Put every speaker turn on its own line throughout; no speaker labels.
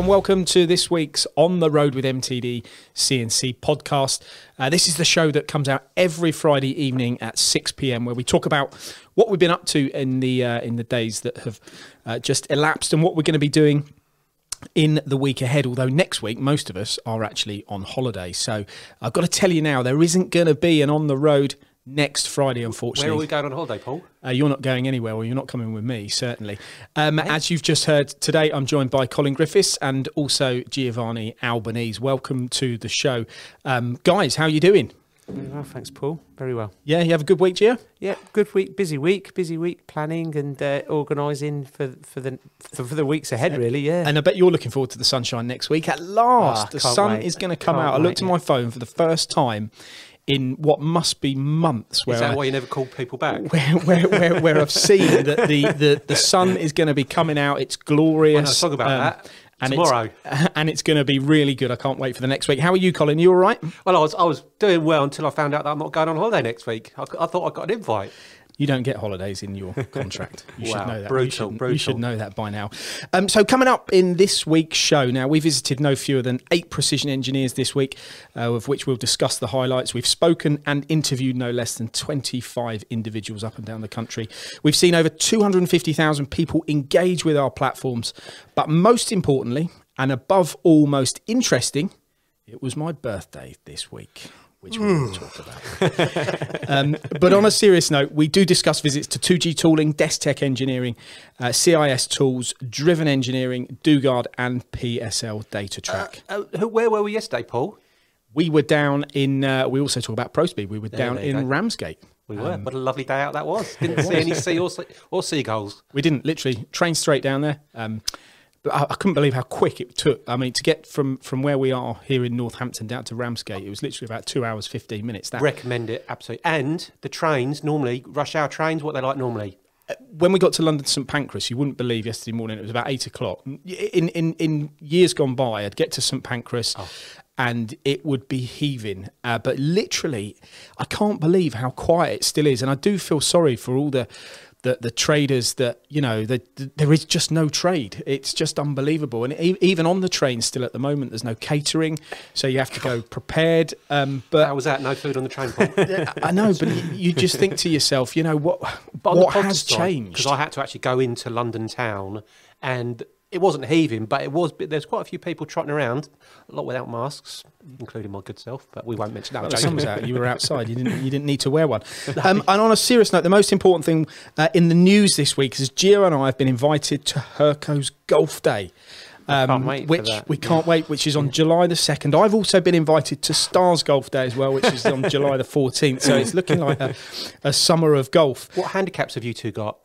and welcome to this week's On the Road with MTD CNC podcast. Uh, this is the show that comes out every Friday evening at 6 p.m., where we talk about what we've been up to in the uh, in the days that have uh, just elapsed and what we're going to be doing in the week ahead. Although next week, most of us are actually on holiday, so I've got to tell you now, there isn't going to be an on the road next Friday, unfortunately.
Where are we going on holiday, Paul?
Uh, you're not going anywhere, or you're not coming with me, certainly. Um, as you've just heard today, I'm joined by Colin Griffiths and also Giovanni Albanese. Welcome to the show, um, guys. How are you doing?
Very well, thanks, Paul. Very well.
Yeah, you have a good week, Gio.
Yeah, good week, busy week, busy week planning and uh, organising for for the for, for the weeks ahead. Really, yeah.
And I bet you're looking forward to the sunshine next week. At last,
Ah,
the sun
wait.
is going to come
Can't
out. I looked
wait,
at my phone for the first time in what must be months. Where
Is that
I,
why you never called people back?
where, where, where, where I've seen that the, the, the sun is going to be coming out. It's glorious.
I know, talk about um, that.
And
Tomorrow.
It's, and it's going to be really good. I can't wait for the next week. How are you, Colin? You all right?
Well, I was I was doing well until I found out that I'm not going on holiday next week. I, I thought I got an invite.
You don't get holidays in your contract. You should
Wow,
know that. you,
brutal,
you should know that by now. Um, so coming up in this week's show, now we visited no fewer than eight precision engineers this week, uh, of which we'll discuss the highlights. We've spoken and interviewed no less than 25 individuals up and down the country. We've seen over 250,000 people engage with our platforms, but most importantly, and above all, most interesting, it was my birthday this week. Which we will talk about. Um, but on a serious note, we do discuss visits to 2G tooling, Desk Tech Engineering, uh, CIS tools, Driven Engineering, Dugard, and PSL Data Track.
Uh, who, where were we yesterday, Paul?
we were down in. Uh, we also talk about ProSpeed. We were down
there you
in
go.
Ramsgate.
We were. what a lovely day out that was. Didn't see any sea or, sea or seagulls.
We didn't literally train straight down there. Um, but I, I couldn't believe how quick it took. I mean, to get from from where we are here in Northampton down to Ramsgate, it was literally about two hours fifteen minutes. That
Recommend it absolutely. And the trains normally rush hour trains. What they like normally.
when we got to London St Pancras, you wouldn't believe yesterday morning it was about eight o'clock. In in in years gone by, I'd get to St Pancras. And it would be heaving, uh, but literally, I can't believe how quiet it still is. And I do feel sorry for all the the, the traders that you know. The, the- there is just no trade. It's just unbelievable. And e- even on the train, still at the moment, there's no catering, so you have to go prepared. Um, but
How was that? No food on the train,
I know, but you, you just think to yourself, you know what?
But
what has
side,
changed?
Because I had to actually go into London town, and it wasn't heaving, but it was. There's quite a few people trotting around, a lot without masks, including my good self. But we won't mention that.
Well, the sun was out. You were outside. You didn't. You didn't need to wear one. Um, and on a serious note, the most important thing uh, in the news this week is Gio and I have been invited to Hurco's Golf Day. Um,
can't wait for
which we can't wait, which is on July the second. I've also been invited to Stars Golf Day as well, which is on July the fourteenth. So it's looking like a, a summer of golf.
What handicaps have you two got?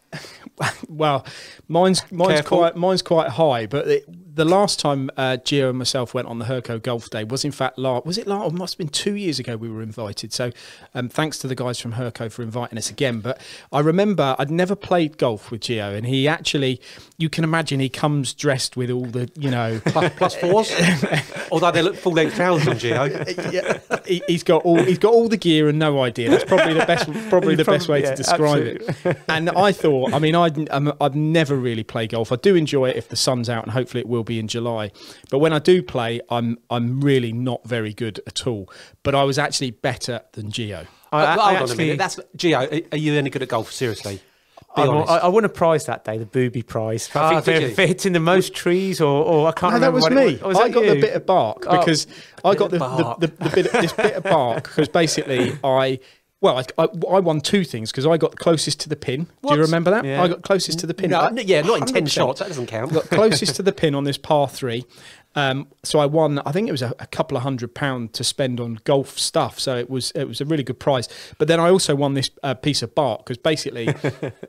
Well, mine's mine's
Careful.
quite mine's quite high, but it, the last time uh, Gio and myself went on the Hurco Golf Day was in fact last was it last? It must have been two years ago we were invited. So um, thanks to the guys from Hurco for inviting us again. But I remember I'd never played golf with Gio, and he actually you can imagine he comes dressed with all the you know.
Plus, plus fours? Although they look full length trousers on Gio.
yeah, he, he's got all he's got all the gear and no idea. That's probably the best probably the best way
Probably-
to
yeah,
describe it. And I thought, I mean, I'd um, I'd never really play golf. I do enjoy it if the sun's out, and hopefully it will be in July. But when I do play, I'm I'm really not very good at all. But I was actually better than Gio.
I, I-
hold
I
on a
actually-
minute. That's Gio. Are, are you any good at golf? Seriously,
I. I, I won a prize that day, the booby prize. For, I think for, hitting the most trees, or, or I can't
No, that was
what
me.
It was. Oh, was
I
that
got the bit of bark
Oh,
because I got the,
of
the, the, the bit this bit of bark because basically I. Well, I, I, I won two things because I got closest to the pin. Do you remember that?
Yeah.
I got closest to the pin.
no,
I-
yeah, not in ten shots. That doesn't count.
got closest to the pin on this par three. Um, so I won. I think it was a, a couple of hundred pound to spend on golf stuff. So it was it was a really good prize. But then I also won this uh, piece of bark because basically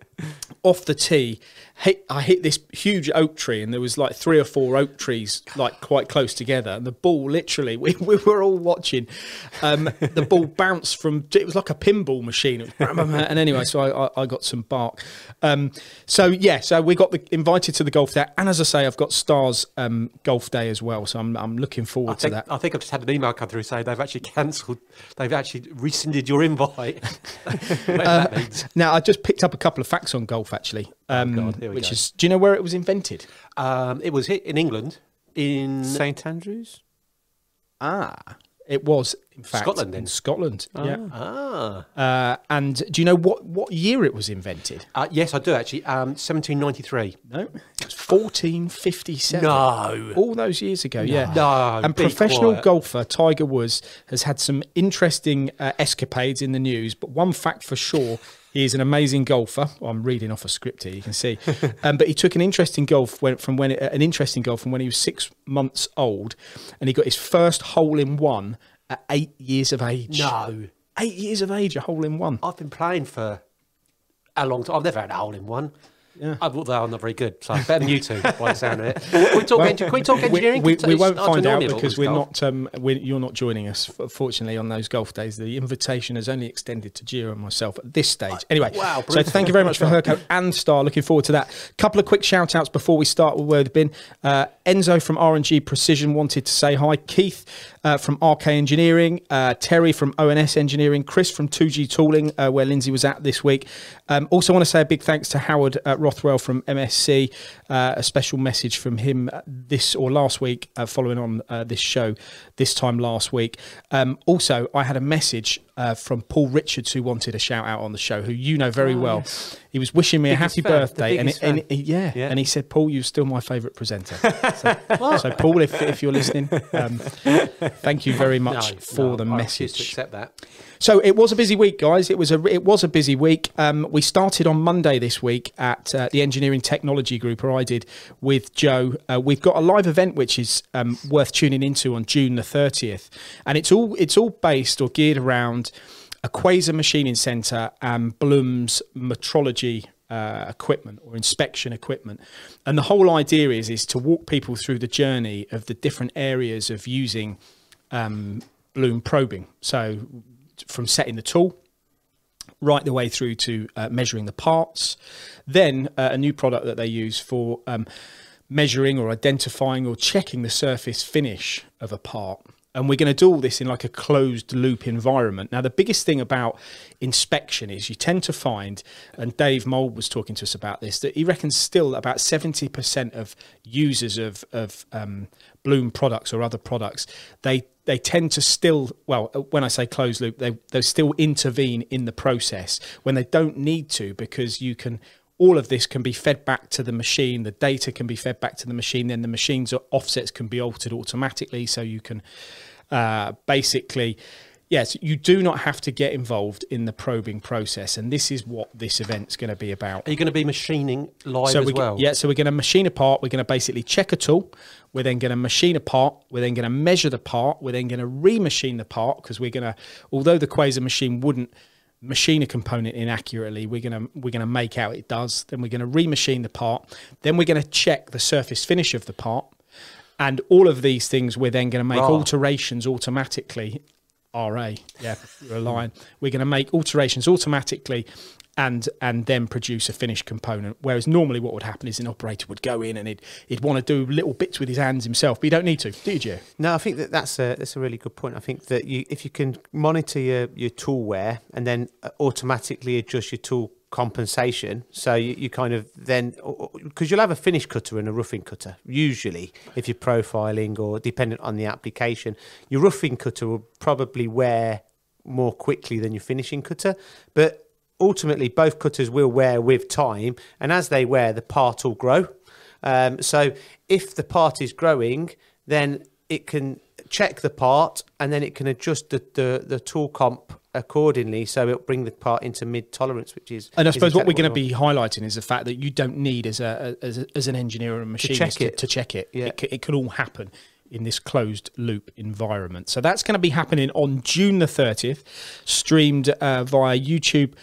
off the tee, hit, I hit this huge oak tree, and there was like three or four oak trees like quite close together, and the ball literally we, we were all watching. Um, the ball bounced from it was like a pinball machine, and anyway, so I, I, I got some bark. Um, so yeah, so we got the, invited to the golf there, and as I say, I've got Stars um, Golf Day as well, so I'm I'm looking forward
I
to
think,
that.
I think I've just had an email come through saying they've actually cancelled, they've actually rescinded your invite. Whatever that means.
Now I just picked up a couple of facts on golf actually, um,
God, here we
which
go.
is do you know where it was invented?
Um, it was hit in England. in
St Andrews.
Ah, it was in fact
Scotland, then?
In Scotland, yeah.
ah.
Uh, and do you know what what year it was invented?
Uh, yes, I do actually. Um, 1793.
No, it was 1457.
No.
all those years ago. Yeah,
No,
And professional
quiet.
golfer Tiger Woods has had some interesting uh, escapades in the news. But one fact for sure. He is an amazing golfer. Well, I'm reading off a script here, you can see. Um, but he took an interesting golf when, from when an interesting golf from when he was six months old, and he got his first hole in one at eight years of age.
No.
eight years of age, a hole in one.
I've been playing for a long time. I've never had a hole in one.
Yeah.
Although I'm not very good, so better than you two by the sound of it. Can we talk, engi- can we talk engineering?
We,
Can
we won't find out because we're not. Um, we're, you're not joining us, fortunately, on those golf days. The invitation has only extended to Gio and myself at this stage. Anyway,
wow,
so thank you very much for Hurco and Star. Looking forward to that. A Couple of quick shout outs before we start with where they've been. Uh, Enzo from R&G Precision wanted to say hi. Keith uh, from RK Engineering, uh, Terry from ONS Engineering, Chris from 2G Tooling, uh, where Lindsay was at this week. Um, also, want to say a big thanks to Howard uh, Rothwell from MSC. Uh, a special message from him uh, this or last week, following on this show, this time last week. Um, also, I had a message uh, from Paul Richards who wanted a shout out on the show, who you know very well. He was wishing me a happy
fan,
birthday, and,
biggest
and he- yeah,
Yeah.
and he said, "Paul, you're still my favourite presenter." So, so, Paul, if, if you're listening, um, thank you very much
No,
for
no,
the
I
message.
accept that.
So it was a busy week, guys. It was a it was a busy week. Um, we started on Monday this week at uh, the Engineering Technology Group, or I did with Joe. Uh, we've got a live event which is um, worth tuning into on June the thirtieth, and it's all it's all based or geared around a Quaser machining centre and Blum's metrology uh, equipment or inspection equipment. And the whole idea is is to walk people through the journey of the different areas of using um, Bloom probing. So from setting the tool right the way through to uh, measuring the parts. Then uh, a new product that they use for um, measuring or identifying or checking the surface finish of a part. And we're going to do all this in like a closed loop environment. Now, the biggest thing about inspection is you tend to find, and Dave Mould was talking to us about this, that he reckons still about 70% of users of, of um, Blum products or other products, they they tend to still well when i say closed loop they they still intervene in the process when they don't need to because you can all of this can be fed back to the machine the data can be fed back to the machine then the machine's offsets can be altered automatically. So you can uh, basically yes you do not have to get involved in the probing process and this is what this event's going to be about
Are you going to be machining live
so
as
we
well?
yeah, so we're going to machine a part. We're going to basically check a tool. We're then going to machine a part. We're then going to measure the part. We're then going to remachine the part because we're going to, although the Quaser machine wouldn't machine a component inaccurately, we're going to we're going to make out it does. Then we're going to remachine the part. Then we're going to check the surface finish of the part, and all of these things we're then going to make
Right.
alterations automatically. RA, yeah, you're a line. We're going to make alterations automatically and and then produce a finished component. Whereas normally what would happen is an operator would go in and he'd, he'd want to do little bits with his hands himself, but you don't need to, do you?
No, I think that that's a that's a really good point. I think that you if you can monitor your, your tool wear and then uh, automatically adjust your tool compensation, so you, you kind of then because you'll have a finish cutter and a roughing cutter usually if you're profiling or dependent on the application, your roughing cutter will probably wear more quickly than your finishing cutter, but ultimately both cutters will wear with time, and as they wear, the part will grow. Um, so if the part is growing, then it can check the part and then it can adjust the, the, the tool comp accordingly. So it'll bring the part into mid tolerance, which is.
And I suppose what we're going to be highlighting is the fact that you don't need as a as, a, as an engineer or a machinist
check
to,
it.
to check it.
Yeah.
It, c- it can all happen in this closed loop environment. So that's going to be happening on June the 30th, streamed uh, via YouTube,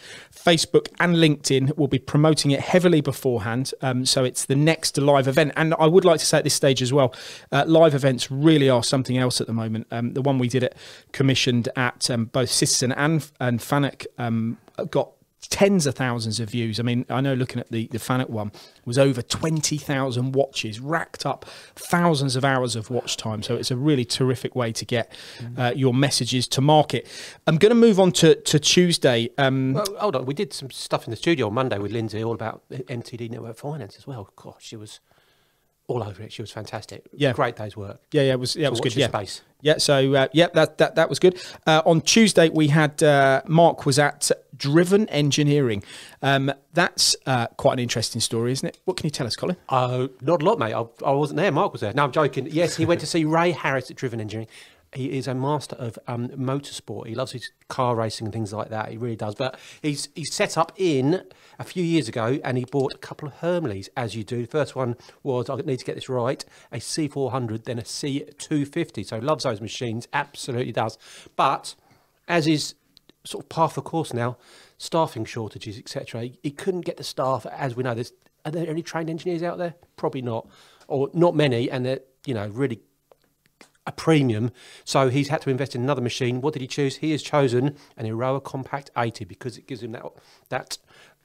Facebook, and LinkedIn. We'll be promoting it heavily beforehand. Um, so it's the next live event. And I would like to say at this stage as well, uh, live events really are something else at the moment. Um, the one we did it commissioned at um, both Citizen and and Fanuc um, got tens of thousands of views. I mean, I know looking at the the Fanuc one was over twenty thousand watches, racked up thousands of hours of watch time. So it's a really terrific way to get uh, your messages to market. I'm going to move on to to Tuesday. Um,
Well, hold on. We did some stuff in the studio on Monday with Lindsay all about MTD Network Finance as well. Gosh, she was all over it. She was fantastic.
Yeah.
great day's work.
Yeah, yeah, it was yeah, it was good. Yeah,
space.
yeah. So uh, yeah, that that that was good. Uh, on Tuesday we had uh, Mark was at Driven Engineering. Um, that's uh, quite an interesting story, isn't it? What can you tell us, Colin?
Uh, not a lot, mate. I, I wasn't there. Mark was there. No, I'm joking. Yes, he went to see Ray Harris at Driven Engineering. He is a master of um, motorsport. He loves his car racing and things like that. He really does. But he's he's set up in a few years ago, and he bought a couple of Hermles, as you do. The first one was I need to get this right: a C400, then a C250. So loves those machines. Absolutely does. But as is sort of par for course now, staffing shortages, etc. He, he couldn't get the staff, as we know. There's are there any trained engineers out there? Probably not, or not many, and they're you know really a premium. So he's had to invest in another machine. What did he choose? He has chosen an Erowa Compact 80 because it gives him that that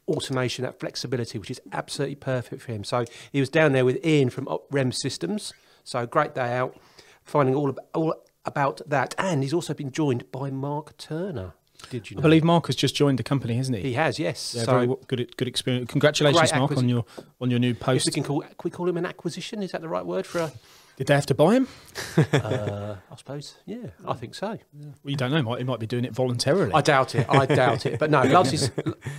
automation, that flexibility, which is absolutely perfect for him. So he was down there with Ian from REM Systems. So great day out, finding all ab- all about that, and he's also been joined by Mark Turner. Did you know?
I believe Mark has just joined the company, hasn't he?
he has. Yes.
Yeah,
so
very good good experience. Congratulations, Mark, on your on your new post.
we can call, can we call him an acquisition? Is that the right word for a?
Did they have to buy him?
uh, I suppose. Yeah, I think so.
Well, you don't know. Might, he might be doing it voluntarily.
I doubt it. I doubt it. But no, loves his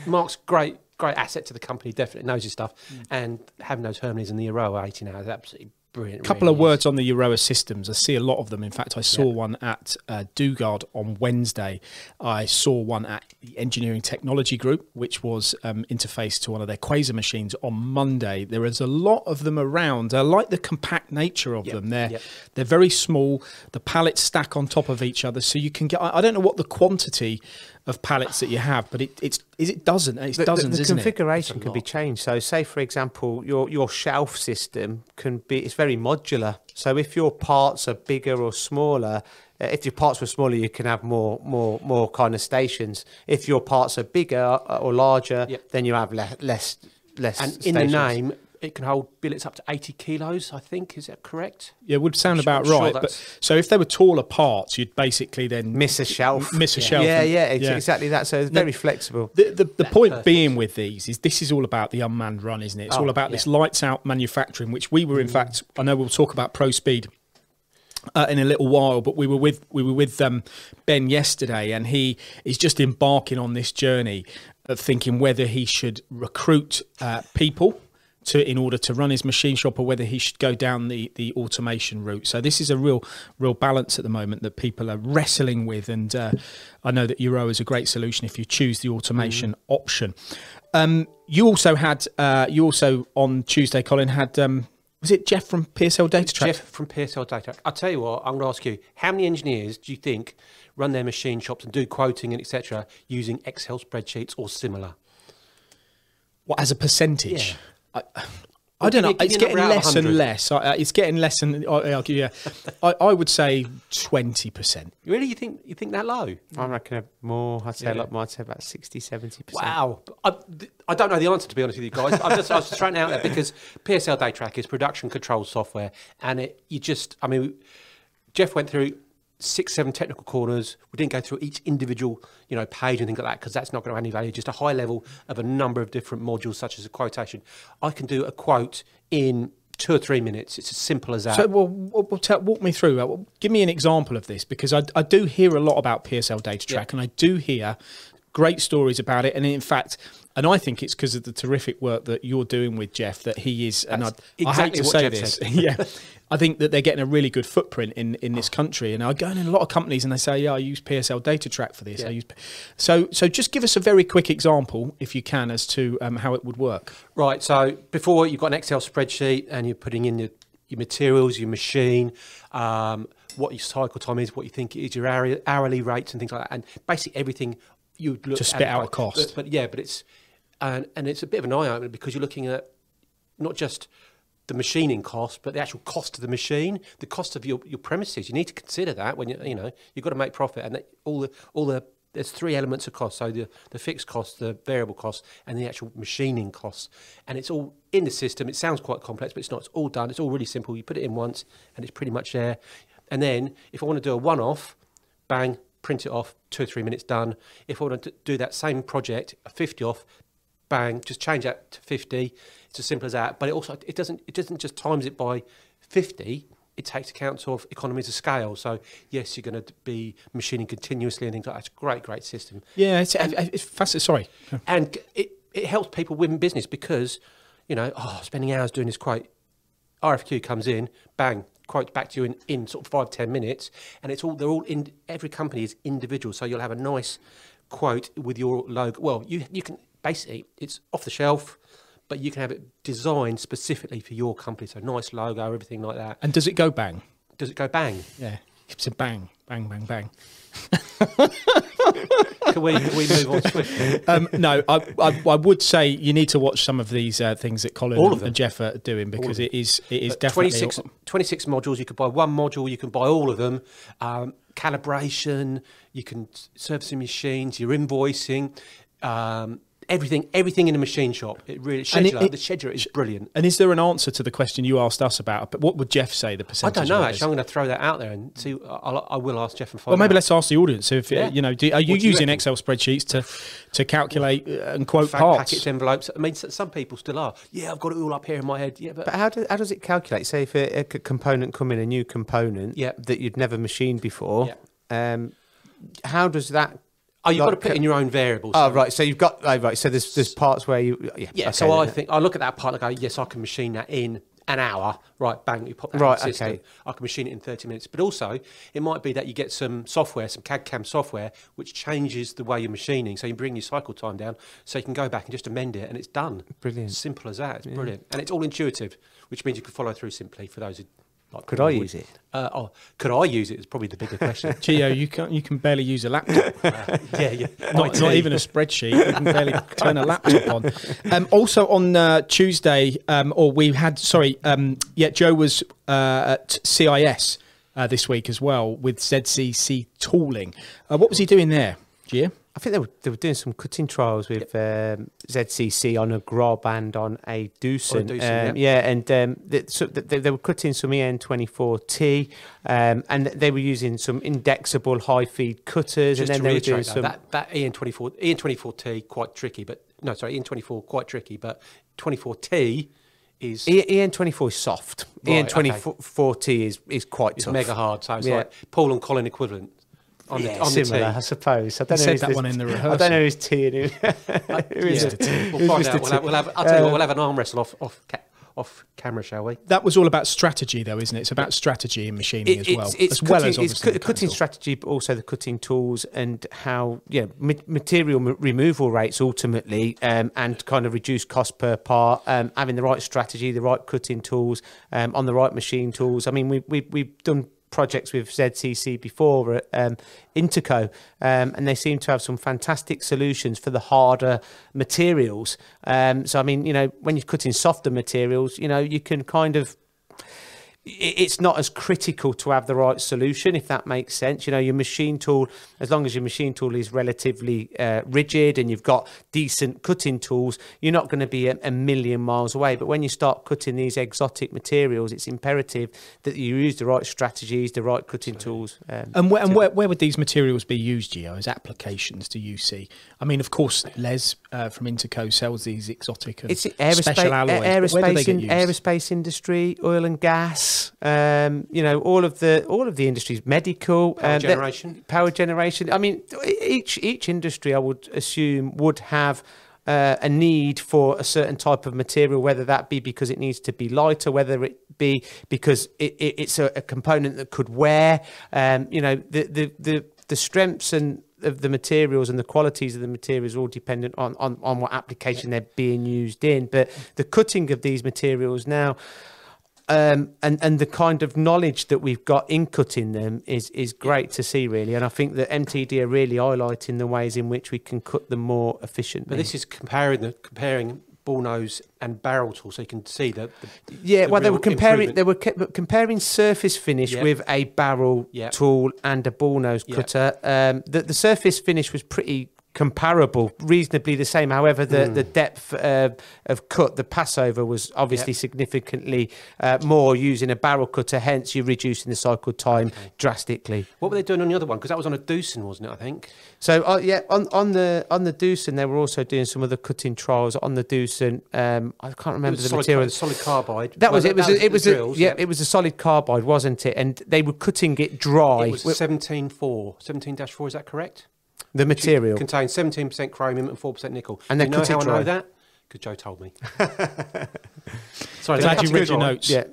Mark's great, great asset to the company. Definitely knows his stuff, and having those Hermles in the Euro 18 now is absolutely brilliant.
A couple
really
of
is.
words on the Erowa systems. I see a lot of them. In fact, I saw one at uh, Dugard on Wednesday. I saw one at the Engineering Technology Group, which was um, interfaced to one of their Quaser machines on Monday. There is a lot of them around. I like the compact nature of
Yep,
them. They're
yep.
they're very small. The pallets stack on top of each other, so you can get. I I don't know what the quantity of pallets that you have, but it, it's is it dozen. It's
The, the-
dozens,
the
isn't it?
The configuration can be changed. So, say for example, your your shelf system can be it's very modular. So, if your parts are bigger or smaller, uh, if your parts were smaller, you can have more more more kind of stations. If your parts are bigger uh, or larger,
Yep.
then you have le- less less.
And in the name, it can hold billets up to 80 kilos. I think is that correct?
Yeah, it would sound
I'm
about
I'm sure
right. But so if they were taller parts, you'd basically then
miss a shelf,
miss a
yeah.
shelf
Yeah,
and-
yeah,
yeah.
exactly that. So it's
No,
very flexible.
The, the, the point
perfect.
being with these is this is all about the unmanned run, isn't it? It's
Oh,
all about this
yeah. Mm.
lights out manufacturing, which we were in fact. I know we'll talk about Pro Speed uh, in a little while, but we were with we were with um, Ben yesterday, and he is just embarking on this journey of thinking whether he should recruit uh, people. To, in order to run his machine shop, or whether he should go down the, the automation route. So this is a real real balance at the moment that people are wrestling with, and uh, I know that Erowa is a great solution if you choose the automation option. Um, you also had uh, you also on Tuesday, Colin had um, was it Jeff from PSL Data Track?
Jeff from PSL Data. I'll tell you what. I'm going to ask you: How many engineers do you think run their machine shops and do quoting and etc. using Excel spreadsheets or similar?
What, as a percentage?
Yeah.
I, I don't know. It's
give me a
getting
number out of
less and less. I, uh, it's getting less and I, I'll give you. I, I would say twenty percent.
Really, you think you think that low?
I reckon more. I'd say
Yeah.
a lot more. I'd say about 60, 70 percent.
Wow. I, I don't know the answer, to be honest with you guys. I just, I was just throwing out there because PSL Data Track is production control software. And it, you just, I mean, Jeff went through six, seven technical corners. We didn't go through each individual, you know, page and things like that because that's not going to have any value. Just a high level of a number of different modules, such as a quotation. I can do a quote in two or three minutes. It's as simple as that.
So, well, well, tell, walk me through. Uh, well, give me an example of this because I, I do hear a lot about PSL Data Track, and I do hear great stories about it. And in fact, and I think it's because of the terrific work that you're doing with Jeff that he is. And I,
That's
I hate
exactly
to say
Jeff
this, yeah. I think that they're getting a really good footprint in, in this country, and I go in a lot of companies and they say, "Yeah, I use PSL Data Track for this." I use, so so just give us a very quick example, if you can, as to um, how it would work.
Right. So before you've got an Excel spreadsheet and you're putting in your, your materials, your machine, um, what your cycle time is, what you think is your hourly, hourly rates and things like that, and basically everything you would look
To
at
spit out a
but-
cost.
But, yeah, but it's and and it's a bit of an eye opener because you're looking at not just the machining cost, but the actual cost of the machine, the cost of your, your premises. You need to consider that when you you know you've got to make profit, and all the all the there's three elements of cost. So the the fixed cost, the variable cost, and the actual machining costs, and it's all in the system. It sounds quite complex, but it's not. It's all done. It's all really simple. You put it in once, and it's pretty much there. And then if I want to do a one-off, bang, print it off, two or three minutes done. If I want to do that same project, a 50 off, bang, just change that to 50. It's as simple as that. But it also it doesn't it doesn't just times it by fifty. It takes account of economies of scale. So yes, you're going to be machining continuously and things like that. It's a great, great system.
Yeah, it's, it's fascinating. Sorry.
and it, it helps people win business because you know oh spending hours doing this quote RFQ comes in bang quote back to you in, in sort of five ten minutes and it's all they're all in every company is individual so you'll have a nice quote with your logo well you you can basically it's off the shelf but you can have it designed specifically for your company so nice logo everything like that
And does it go bang?
does it go bang
Yeah. It's a bang, bang, bang, bang.
can we, can we move on swiftly
Um, no, I, I, I would say you need to watch some of these uh, things that Colin
All of them.
and Jeff are doing because it is it is
But
definitely
26, 26 modules. You could buy one module, you can buy all of them. Um, calibration, you can s- service your machines, your invoicing, um, everything everything in a machine shop. It really
And
scheduler,
it- it-
the scheduler is brilliant.
And is there an answer to the question you asked us about? But what would Jeff say the percentage?
I don't know actually.
is?
I'm going to throw that out there and see. I'll, I will ask Jeff and find
Well, maybe
out.
let's ask the audience if uh,
Yeah.
you know. Do, are you
you
using
reckon?
Excel spreadsheets to to calculate uh, and quote
Fag
parts?
packets, envelopes. I mean, some people still are. Yeah, I've got it all up here in my head. Yeah, but,
But how, do, how does it calculate? Say if a component come in, a new component
Yeah.
that you'd never machined before, um, how does that?
Oh, you've got to put in your own variables.
Oh, right. So you've got oh, right. So there's there's parts where you yeah.
Yeah,
okay,
so I think I look at that part and I go, yes, I can machine that in an hour. Right, bang, you pop that
Right,
in the system.
okay.
I can machine it in 30 minutes. But also, it might be that you get some software, some CAD CAM software, which changes the way you're machining. So you bring your cycle time down so you can go back and just amend it and it's done.
Brilliant.
Simple as that. It's brilliant. And it's all intuitive, which means you can follow through simply for those who like
Could I use it?
Uh, oh, could I use it? Is probably the bigger question.
Gio, you can you can barely use a laptop.
yeah, yeah.
not, not even a spreadsheet. You can barely turn a laptop on. Um, also on uh, Tuesday, um, or we had sorry, um, yeah, Joe was uh, at CIS uh, this week as well with ZCC tooling. Uh, what was he doing there, Gio?
I think they were they were doing some cutting trials with um, ZCC on a Grob and on a Doosan. Um, yeah, and um, they, so they, they were cutting some EN24T, um, and they were using some indexable high feed cutters,
Just
and then they were doing
though,
some.
that, that EN24, EN24T quite tricky, but no, sorry, EN24 quite tricky, but 24T is
E- EN24 is soft.
Right,
EN24T is is quite
is
tough.
mega hard. So it's
Yeah.
like Paul and Colin equivalent on
yeah,
the on the
similar, I
T.
suppose. I don't
He
know
said
who's
that
the-
one in the rehearsal.
I don't know who's T and who. who is
Yeah.
it?
We'll find
Mr.
out. We'll have, we'll have, I'll tell you what, we'll have an arm wrestle off off ca- off camera, shall we?
That was all about strategy, though, isn't it? It's about strategy in machining
It-
as well,
it's,
as well
cutting,
as obviously
cut-
the
cutting strategy, but also the cutting tools and how yeah ma- material m- removal rates ultimately, um, and kind of reduce cost per part. Um, having the right strategy, the right cutting tools, um, on the right machine tools. I mean, we we we've done projects with ZCC before at um, Interco, um, and they seem to have some fantastic solutions for the harder materials. Um, so I mean, you know, when you're cutting softer materials, you know, you can kind of it's not as critical to have the right solution if that makes sense you know your machine tool as long as your machine tool is relatively uh, rigid and you've got decent cutting tools you're not going to be a, a million miles away but when you start cutting these exotic materials it's imperative that you use the right strategies the right cutting tools um,
And, where, and where, where would these materials be used, Gio, as applications do you see? I mean, of course, Les uh, from Interco sells these exotic and
It's aerospace,
special alloys. but where do they
aerospace,
get
in,
used?
aerospace industry, oil and gas. Um, you know, all of the all of the industries, medical,
Power
um, that-
generation.
power generation. I mean, each each industry, I would assume, would have. Uh, a need for a certain type of material, whether that be because it needs to be lighter, whether it be because it, it, it's a, a component that could wear. Um, you know, the, the the the strengths and of the materials and the qualities of the materials are all dependent on, on, on what application they're being used in. But the cutting of these materials now, um, and and the kind of knowledge that we've got in cutting them is is great to see, really. And I think that MTD are really highlighting the ways in which we can cut them more efficiently.
But this is comparing the comparing ball nose and barrel tool, so you can see that. The,
Yeah,
the
well, they were comparing they were comparing surface finish
Yeah.
with a barrel
Yeah.
tool and a ball nose
Yeah.
cutter. Um, the the surface finish was pretty comparable, reasonably the same. However, the, the depth uh, of cut, the passover was obviously
Yep.
significantly uh, more using a barrel cutter. Hence, you're reducing the cycle time drastically.
What were they doing on the other one? Because that was on a Doosan, wasn't it? I think.
So uh, yeah, on, on the on the Doosan, they were also doing some other cutting trials on the Doosan. Um, I can't remember the
solid,
material.
solid carbide.
That was
Well,
it. Was
that
a, it
the
was a,
drills,
yeah, it was a solid carbide, wasn't it? And they were cutting it dry.
It was
with
17.4, 17-4, is that correct?
The material.
Contains 17% chromium and 4% nickel.
And
Do
they
you know
cut it
how I know that? Because Joe told me. Sorry,
Glad you
a
read your notes.
Yeah.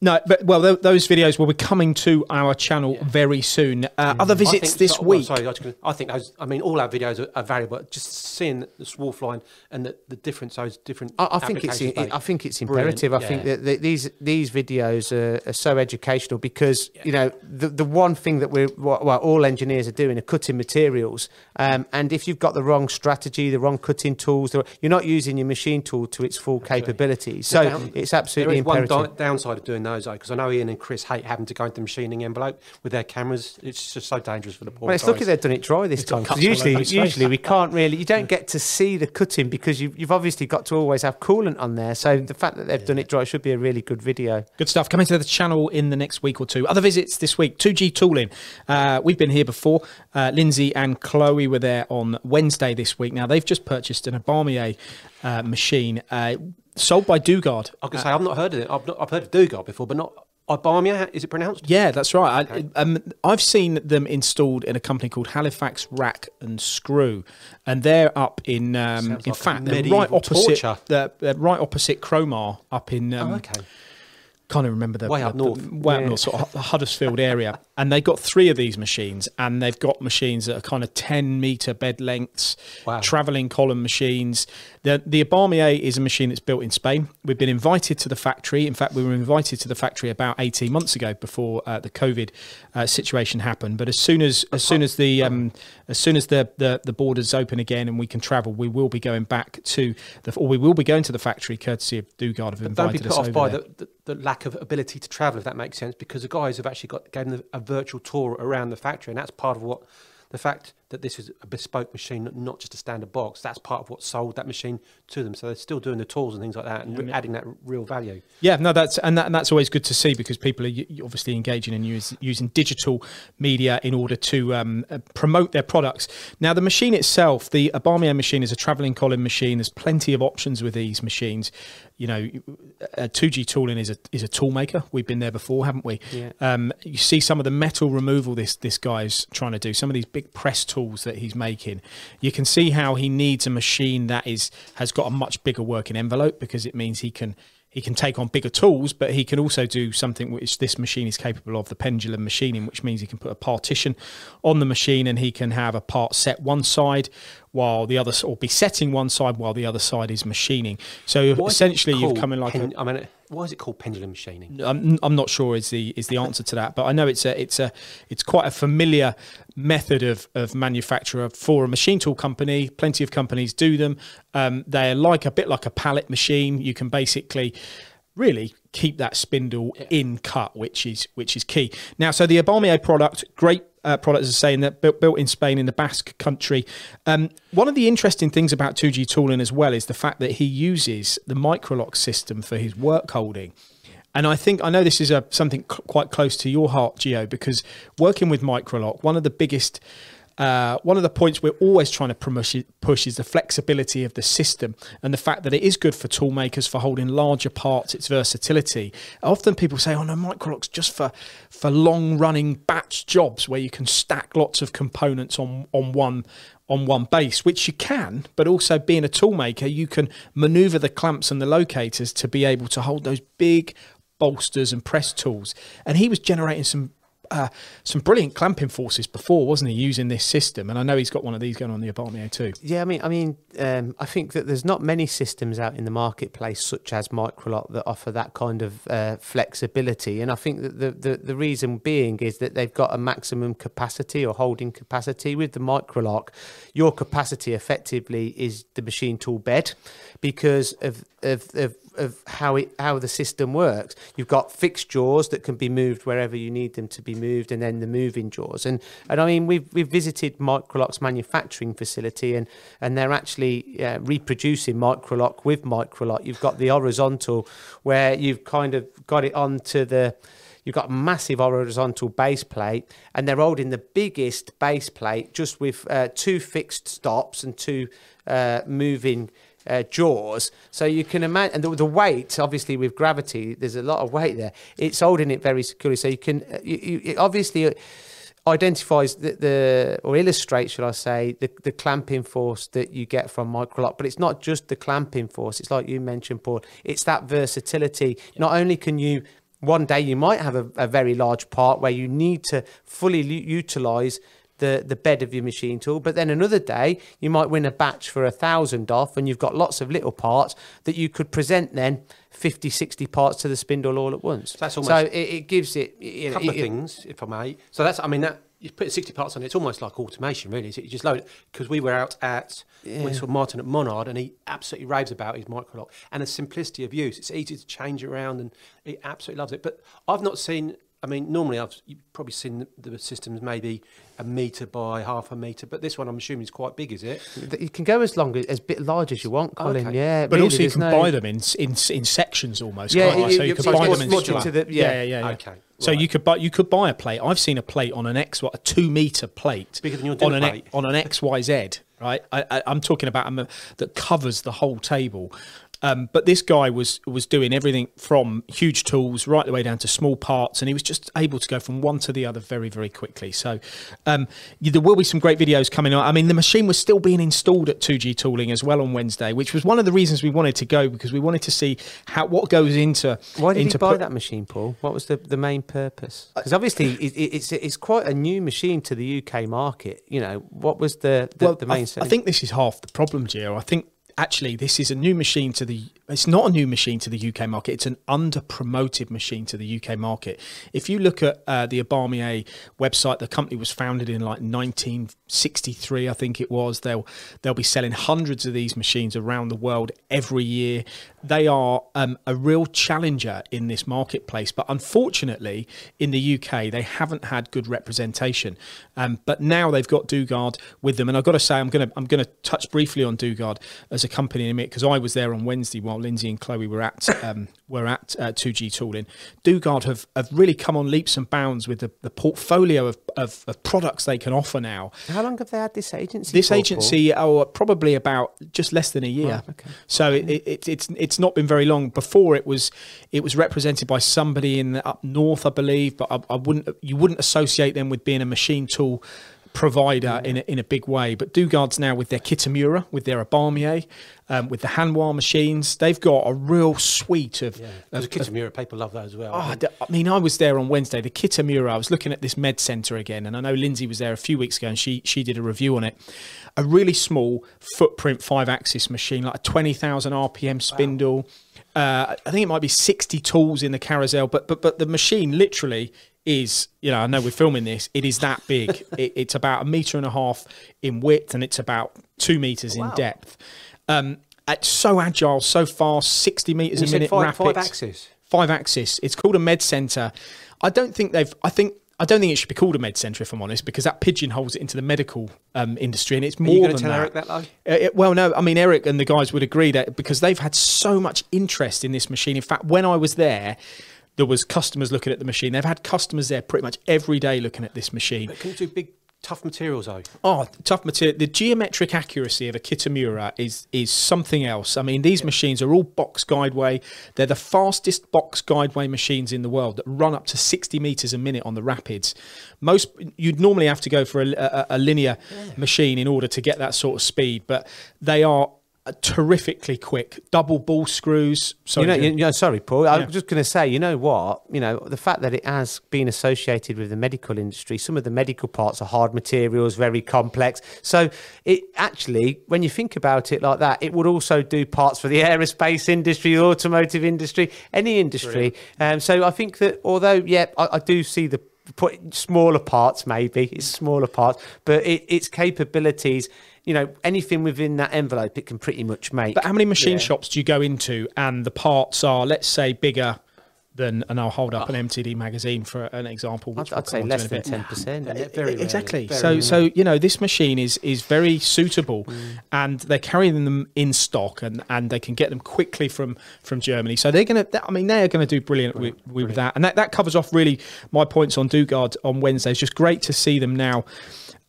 No, but well, th- those videos will be coming to our channel very soon. Uh, Other visits
think-
this
so- well,
week.
sorry, I, was I think those. I mean, all our videos are, are valuable. Just seeing the swarf line and the, the difference, those different.
I, I think it's
applications,
I think it's
Brilliant,
imperative. I think that, that these these videos are, are so educational because you know the the one thing that we're what, well all engineers are doing are cutting materials, um, and if you've got the wrong strategy, the wrong cutting tools, the, you're not using your machine tool to its full capability. So
down-
it's
There
absolutely
is one
imperative.
di- downside of doing those, though, because I know Ian and Chris hate having to go into the machining envelope with their cameras. It's just so dangerous for the poor
Well, it's
guys.
lucky they've done it dry this time. 'cause
cuts all
usually,
over his face.
usually we can't really. You don't get to see the cutting because you've, you've obviously got to always have coolant on there. So the fact that they've done it dry should be a really good video.
Good stuff. Coming to the channel in the next week or two. Other visits this week 2G Tooling. Uh, we've been here before. Uh, Lindsay and Chloe were there on Wednesday this week. Now, they've just purchased an Ibarmia uh, machine uh, sold by Dugard.
I can say I've not heard of it. I've, not, I've heard of Dugard before, but not Ibarmia. Is it pronounced?
Yeah, that's right. I, um, I've seen them installed in a company called Halifax Rack and Screw, and they're up in. Um, in
like
fact, they're right opposite. They're, they're right opposite Cromar up in. Um,
Oh, okay.
can't even remember the
Way up
the-
north.
the- way up north, sort of Huddersfield area, and they've got three of these machines, and they've got machines that are kind of ten meter bed lengths,
Wow.
traveling column machines. The the Ibarmia is a machine that's built in Spain. We've been invited to the factory. In fact, we were invited to the factory about eighteen months ago before uh, the COVID uh, situation happened. But as soon as as soon as the um, as soon as the, the the borders open again and we can travel, we will be going back to the or we will be going to the factory courtesy of Dugard have
Don't
invited
be
us over
by
there.
the, the, the lack of ability to travel, if that makes sense, because the guys have actually got gave them a virtual tour around the factory, and that's part of what the fact that this is a bespoke machine, not just a standard box. That's part of what sold that machine to them. So they're still doing the tools and things like that, and re- adding that real value.
Yeah, no, that's and, that, and that's always good to see because people are obviously engaging and use, using digital media in order to um, uh, promote their products. Now, the machine itself, the Ibarmia machine, is a traveling column machine. There's plenty of options with these machines. You know, uh, 2G tooling is a is a tool maker. We've been there before, haven't we?
Yeah.
Um, you see some of the metal removal this this guy's trying to do. Some of these big press tools that he's making. You can see how he needs a machine that is has got a much bigger working envelope because it means he can he can take on bigger tools, but he can also do something which this machine is capable of, the pendulum machining, which means he can put a partition on the machine and he can have a part set one side while the other, or be setting one side while the other side is machining. So
Why
essentially, you've come in like a,
pen- I mean, why is it called pendulum machining?
I'm, I'm not sure is the is the answer to that, but I know it's a it's a it's quite a familiar method of of manufacture for a machine tool company. Plenty of companies do them. Um, they're like a bit like a pallet machine. You can basically really keep that spindle in cut, which is which is key. Now, so the Ibarmia product, great uh, product, as I say, in that built, built in Spain in the Basque country. Um, one of the interesting things about 2G tooling as well is the fact that he uses the microlock system for his work holding. And I think I know this is a something quite close to your heart, Gio, because working with Microlock, one of the biggest, uh, one of the points we're always trying to promote, push is the flexibility of the system and the fact that it is good for tool makers for holding larger parts, its versatility. Often people say, "Oh no, Microlock's just for for long running batch jobs where you can stack lots of components on on one." on one base, which you can, but also being a tool maker, you can maneuver the clamps and the locators to be able to hold those big bolsters and press tools. And he was generating some uh, some brilliant clamping forces before, wasn't he, using this system? And I know he's got one of these going on the Ibarmia too.
Yeah, I mean, I mean, um, I think that there's not many systems out in the marketplace such as Microlock that offer that kind of uh, flexibility, and I think that the, the the reason being is that they've got a maximum capacity or holding capacity with the Microlock. Your capacity effectively is the machine tool bed because of of, of of how it how the system works. You've got fixed jaws that can be moved wherever you need them to be moved, and then the moving jaws. And and I mean we've we've visited Microlock's manufacturing facility, and and they're actually reproducing Microlock with Microlock. You've got the horizontal where you've kind of got it onto the You've got a massive horizontal base plate, and they're holding the biggest base plate just with uh, two fixed stops and two uh, moving uh, jaws. So you can imagine, and the, the, weight, obviously, with gravity, there's a lot of weight there. It's holding it very securely. So you can, uh, you, you obviously identifies the, the, or illustrates, should I say, the, the clamping force that you get from microlock. But it's not just the clamping force. It's like you mentioned, Paul. It's that versatility. Not only can you one day you might have a, a very large part where you need to fully utilize the, the bed of your machine tool. But then another day, you might win a batch for a thousand off, and you've got lots of little parts that you could present then 50, 60 parts to the spindle all at once. So, that's almost so it, it gives it
a couple
know,
of things, if I may. So that's, I mean, that you put 60 parts on it, it's almost like automation, really. So you just load it. Because we were out at, yeah. we saw Martin at Monard, and he absolutely raves about his microlock and the simplicity of use. It's easy to change around, and he absolutely loves it. But I've not seen, I mean, normally I've you've probably seen the, the systems maybe a metre by half a metre, but this one I'm assuming is quite big, is it?
You can go as long as, as bit large as you want, oh, Colin. Okay. Yeah,
but really, also you can no... buy them in, in in sections almost. Yeah, you, so you, you can buy them in
the, yeah.
yeah, yeah, yeah. Okay. So right. you could buy you could buy a plate. I've seen a plate on an X what a two meter plate
bigger than your
on
an
on an X Y Z. Right, I, am talking about a, that covers the whole table. Um, but this guy was was doing everything from huge tools right the way down to small parts, and he was just able to go from one to the other very very quickly. So um, there will be some great videos coming out. I mean, the machine was still being installed at 2G Tooling as well on Wednesday, which was one of the reasons we wanted to go because we wanted to see how what goes into.
Why did
into
he buy that machine, Paul? What was the, the main purpose? Because obviously it, it's it's quite a new machine to the UK market. You know, what was the the,
well,
the main?
I, I think this is half the problem, Gio. I think actually this is a new machine to the it's not a new machine to the UK market. It's an under promoted machine to the UK market. If you look at uh, the Ibarmia website the company was founded in like 1963 I think it was. They'll they'll be selling hundreds of these machines around the world every year. They are um, a real challenger in this marketplace but unfortunately in the UK they haven't had good representation. Um, but now they've got Dugard with them. And I've got to say I'm to I'm to touch briefly on Dugard as a company in a minute because I was there on Wednesday while Lindsay and Chloe were at um, were at uh, 2G Tooling. Dugard have, have really come on leaps and bounds with the, the portfolio of, of, of, products they can offer now.
How long have they had this agency?
This agency, oh, probably about just less than a year. Oh, okay. So it, it, it's it's not been very long. Before it was it was represented by somebody in the, up north, I believe, but I, I wouldn't you wouldn't associate them with being a machine tool provider in a, in a big way. But Dugard's now with their Kitamura, with their Ibarmia, um, with the Hanwha machines, they've got a real suite of. Yeah,
of, the Kitamura, people love that as well. Oh,
I, I mean, I was there on Wednesday. The Kitamura, I was looking at this med centre again, and I know Lindsay was there a few weeks ago, and she she did a review on it. A really small footprint five axis machine, like a twenty thousand RPM spindle. Wow. Uh, I think it might be 60 tools in the carousel, but but but the machine literally is, you know, I know we're filming this, it is that big. it, it's about a metre and a half in width and it's about two metres oh, wow. in depth. Um, it's so agile, so fast, 60 metres a minute
five,
rapid.
Five axis.
Five axis. It's called a med centre. I don't think they've, I think, I don't think it should be called a med centre, if I'm honest, because that pigeonholes it into the medical um, industry, and it's more than
tell
that.
Eric that though? Uh,
it, well, no, I mean Eric and the guys would agree that because they've had so much interest in this machine. In fact, when I was there, there was customers looking at the machine. They've had customers there pretty much every day looking at this machine.
But can you do big tough materials though?
Oh, tough material. The geometric accuracy of a Kitamura is is something else. I mean, these yeah. machines are all box guideway. They're the fastest box guideway machines in the world that run up to 60 meters a minute on the rapids. Most you'd normally have to go for a, a, a linear yeah. machine in order to get that sort of speed, but they are terrifically quick. Double ball screws.
Sorry, you know, you know, sorry, Paul. Yeah. I was just going to say, you know what? You know, the fact that it has been associated with the medical industry, some of the medical parts are hard materials, very complex. So it actually, when you think about it like that, it would also do parts for the aerospace industry, automotive industry, any industry. Um, so I think that although, yeah, I, I do see the put smaller parts, maybe it's smaller parts, but it, its capabilities. You know, anything within that envelope, it can pretty much make.
But how many machine
Yeah.
shops do you go into and the parts are, let's say, bigger than, and I'll hold up an MTD magazine for an example. Which
I'd, I'd say less than ten percent.
Yeah, very
exactly.
very
So,
rarely.
so you know, this machine is is very suitable,
Mm.
and they're carrying them in stock, and, and they can get them quickly from from Germany. So they're gonna. I mean, they are going to do brilliant, with, with that, and that, that covers off really my points on Dugard on Wednesday. It's just great to see them now.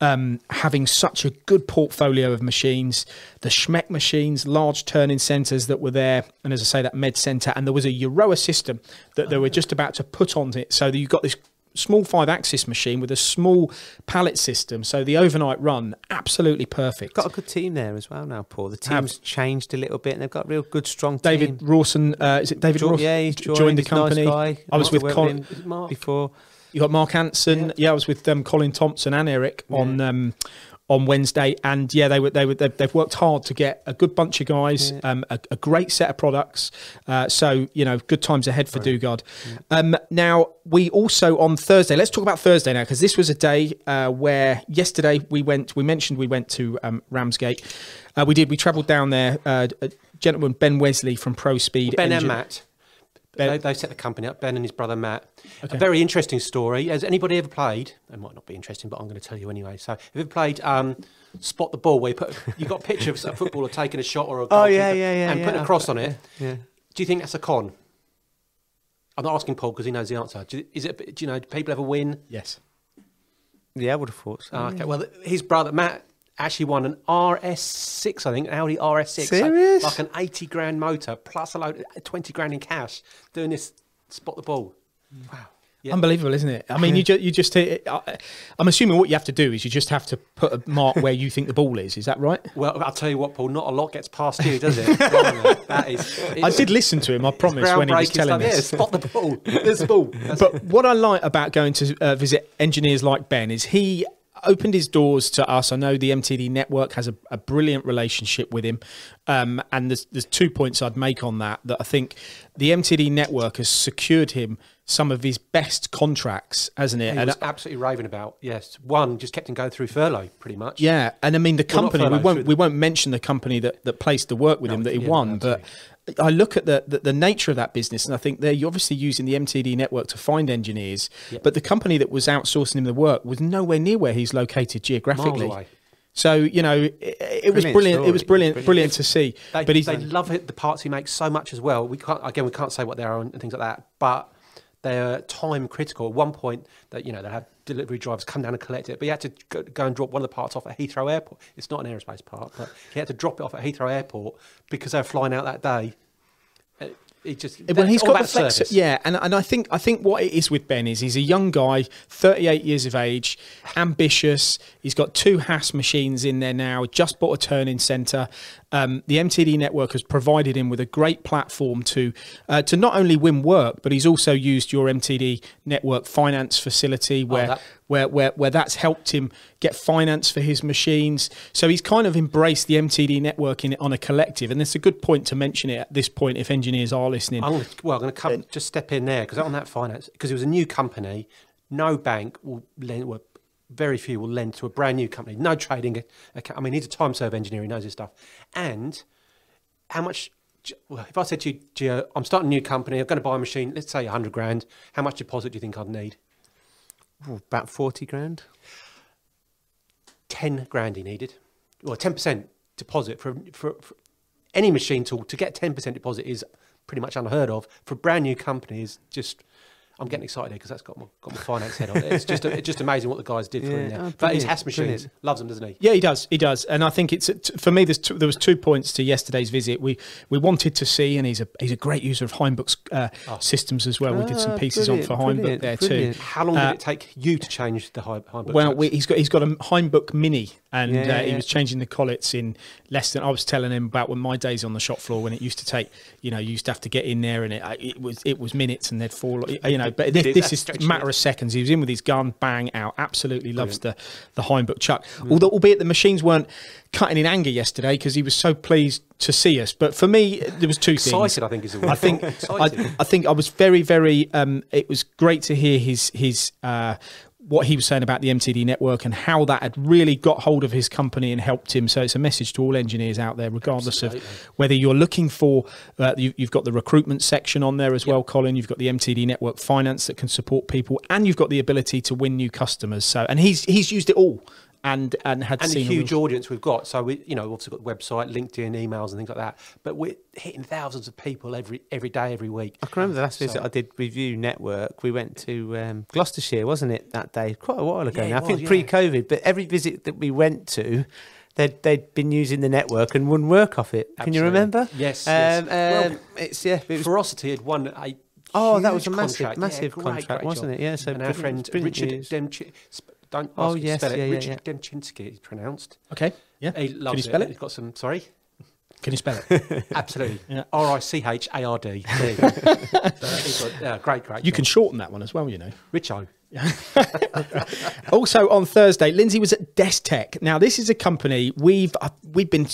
Um, having such a good portfolio of machines, the Schmeck machines, large turning centres that were there, and as I say, that med centre, and there was a Erowa system that they were just about to put on it. So that you've got this small five axis machine with a small pallet system. So the overnight run, absolutely perfect.
Got a good team there as well now, Paul. The
Have-
team's changed a little bit, and they've got a real good, strong
David
team.
Rawson, uh, is it David
Jo-
Rawson?
yeah, he's
j-
joined,
the
nice
company.
guy.
I was with
work
Colin
him
Is it Mark?
before.
You got Mark Hanson. Yeah, I was with um, Colin Thompson and Eric on um, on Wednesday, and yeah, they were they were they've, worked hard to get a good bunch of guys, um, a, a great set of products. Uh, so you know, good times ahead for Dugard. Um, now we also on Thursday. Let's talk about Thursday now because this was a day uh, where yesterday we went. We mentioned we went to um, Ramsgate. Uh, we did. We travelled down there. Uh, a gentleman Ben Wesley from Pro Speed.
Ben and Matt.
Ben-
They, they set the company up, Ben and his brother Matt. A very interesting story. Has anybody ever played? It might not be interesting, but I'm going to tell you anyway. So, have you ever played um, Spot the Ball, where you put you got a picture of a footballer taking a shot or a
Oh, yeah, yeah, yeah,
and
yeah.
putting a cross on it?
Yeah.
Do you think that's a con? I'm not asking Paul because he knows the answer. Do, is it? Do you know? Do people ever win?
Yes.
Yeah, I would have thought so.
Oh, okay. Well, his brother Matt actually won an RS6, I think, an Audi RS6. So
Serious?
like an 80 grand motor plus a load, 20 grand in cash, doing this spot the ball. Wow. Yeah.
Unbelievable, isn't it? I mean, you just you just I'm assuming what you have to do is you just have to put a mark where you think the ball is. Is that right?
Well, I'll tell you what, Paul. Not a lot gets past you, does it? That is.
I did listen to him. I promise when he was telling
stuff. Yeah, spot the ball. There's the ball. That's
But what I like about going to uh, visit engineers like Ben is he opened his doors to us. I know the MTD network has a, a brilliant relationship with him, um, and there's there's two points I'd make on that. That I think the MTD network has secured him some of his best contracts, hasn't it?
he
And
was absolutely raving about. Yes, one just kept him going through furlough, pretty much.
Yeah, and I mean the
Well, not
company. we won't we won't mention the company that, that placed the work with
No,
him that he
yeah,
won, but I look at the, the the nature of that business, and I think they're obviously using the MTD network to find engineers.
Yep.
But the company that was outsourcing him the work was nowhere near where he's located geographically. So you know, it, it was
Brilliant.
It was brilliant,
Brilliant.
brilliant to see.
They,
but he's
they love it, the parts he makes so much as well. We can't again we can't say what they are and things like that, but they're time critical. At one point, that you know they have delivery drivers come down and collect it, but he had to go, go and drop one of the parts off at Heathrow Airport. It's not an aerospace part, but he had to drop it off at Heathrow Airport because they were flying out that day. It, it just
well, he's got the flex. Yeah, and and I think I think what it is with Ben is he's a young guy, 38 years of age, ambitious. He's got two Haas machines in there now. Just bought a turning centre. Um, the MTD network has provided him with a great platform to uh, to not only win work, but he's also used your MTD network finance facility where.
that-
where, where, where that's helped him get finance for his machines. So he's kind of embraced the MTD network in, on a collective. And it's a good point to mention it at this point if engineers are listening.
I'm gonna, well, I'm going to come, just step in there because on that finance, because it was a new company, no bank will lend, well, very few will lend to a brand new company. No trading account. I mean, he's a time serve engineer, he knows his stuff. And how much, well, if I said to you, Gio, I'm starting a new company, I'm going to buy a machine, let's say 100 grand, how much deposit do you think I'd need?
About forty grand.
10 grand he needed. Well, 10% deposit for, for, for any machine tool to get 10% deposit is pretty much unheard of. For brand new company is just, I'm getting excited here because that's got my, got my finance head on it. It's just, it's just amazing what the guys did for him
Yeah,
there.
oh,
but his Haas machines,
brilliant.
loves them, doesn't he?
Yeah, he does. He does, and I think it's for me. There's two, there was two points to yesterday's visit. We we wanted to see, and he's a he's a great user of Hainbuch's uh, systems as well. we did some
Ah,
pieces on for
brilliant,
there
brilliant.
too.
How long did
Uh,
it take you to change the high
Well, we, he's got he's got a Heimbach Mini, and
Yeah,
uh, he
yeah.
was changing the collets in less than I was telling him about when my days on the shop floor when it used to take, you know, you used to have to get in there, and it it was it was minutes, and they'd fall, you know, know, but this, this is a matter of seconds. He was in with his gun, bang out. Absolutely loves the the Hainbuch chuck. Although, albeit the machines weren't cutting in anger yesterday because he was so pleased to see us. But for me, there was two things.
Excited, I think, is the word.
I think I, I think I was very very. Um, it was great to hear his his. Uh, what he was saying about the MTD network and how that had really got hold of his company and helped him. So it's a message to all engineers out there, regardless of whether you're looking for. Uh, you, you've got the recruitment section on there as well, Colin. You've got the MTD network finance that can support people, and you've got the ability to win new customers. So and he's he's used it all and and had
and
seen a
huge
real-
audience we've got. So we, you know, obviously got the website, LinkedIn, emails, and things like that. But we're hitting thousands of people every every day, every week.
I can remember the last visit I did review network. We went to um, Gloucestershire, wasn't it, that day? Quite a while ago
Yeah, it
now. I think
yeah.
pre-COVID. But every visit that we went to, they'd, they'd been using the network and wouldn't work off it. Can you remember?
Yes,
Um,
yes.
um,
Well,
it's yeah. It was,
Ferocity had won a
Oh, that was a massive-
contract.
massive
great,
contract,
great
wasn't
job.
it? Yeah, so
and our friend Richard
news.
Don't
Oh,
ask to
yes,
spell it.
yeah, yeah,
Richard Demchinsky, it's pronounced.
Okay, yeah.
He
Can
loves
you spell
He's
it?
He's got some. Sorry.
Can you spell it?
Absolutely.
Yeah.
R I C H A R D. There you go. So he's got- yeah, great, great.
You
job.
can shorten that one as well. You know.
Richo.
Also on Thursday, Lindsay was at Destech. Now, this is a company we've uh, we've been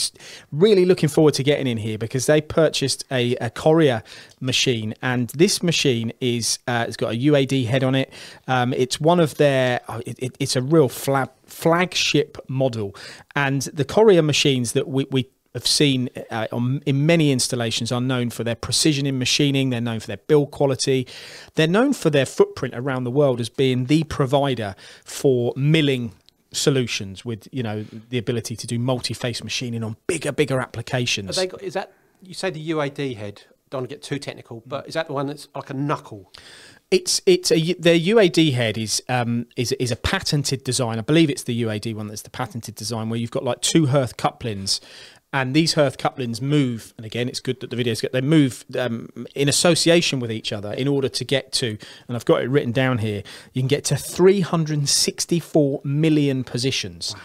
really looking forward to getting in here because they purchased a, a Correa machine, and this machine is uh, it's got a UAD head on it. Um, it's one of their oh, it, it, it's a real flag, flagship model, and the Correa machines that we. we have seen uh, on, in many installations are known for their precision in machining. They're known for their build quality. They're known for their footprint around the world as being the provider for milling solutions with you know the ability to do multi-face machining on bigger bigger applications.
Got, is that you say the UAD head? Don't want to get too technical, but is that the one that's like a knuckle?
It's it's a their UAD head is um is is a patented design. I believe it's the UAD one that's the patented design where you've got like two Hirth couplings. And these Hirth couplings move, and again, it's good that the videos get they move um, in association with each other in order to get to, and I've got it written down here. You can get to 364 million positions.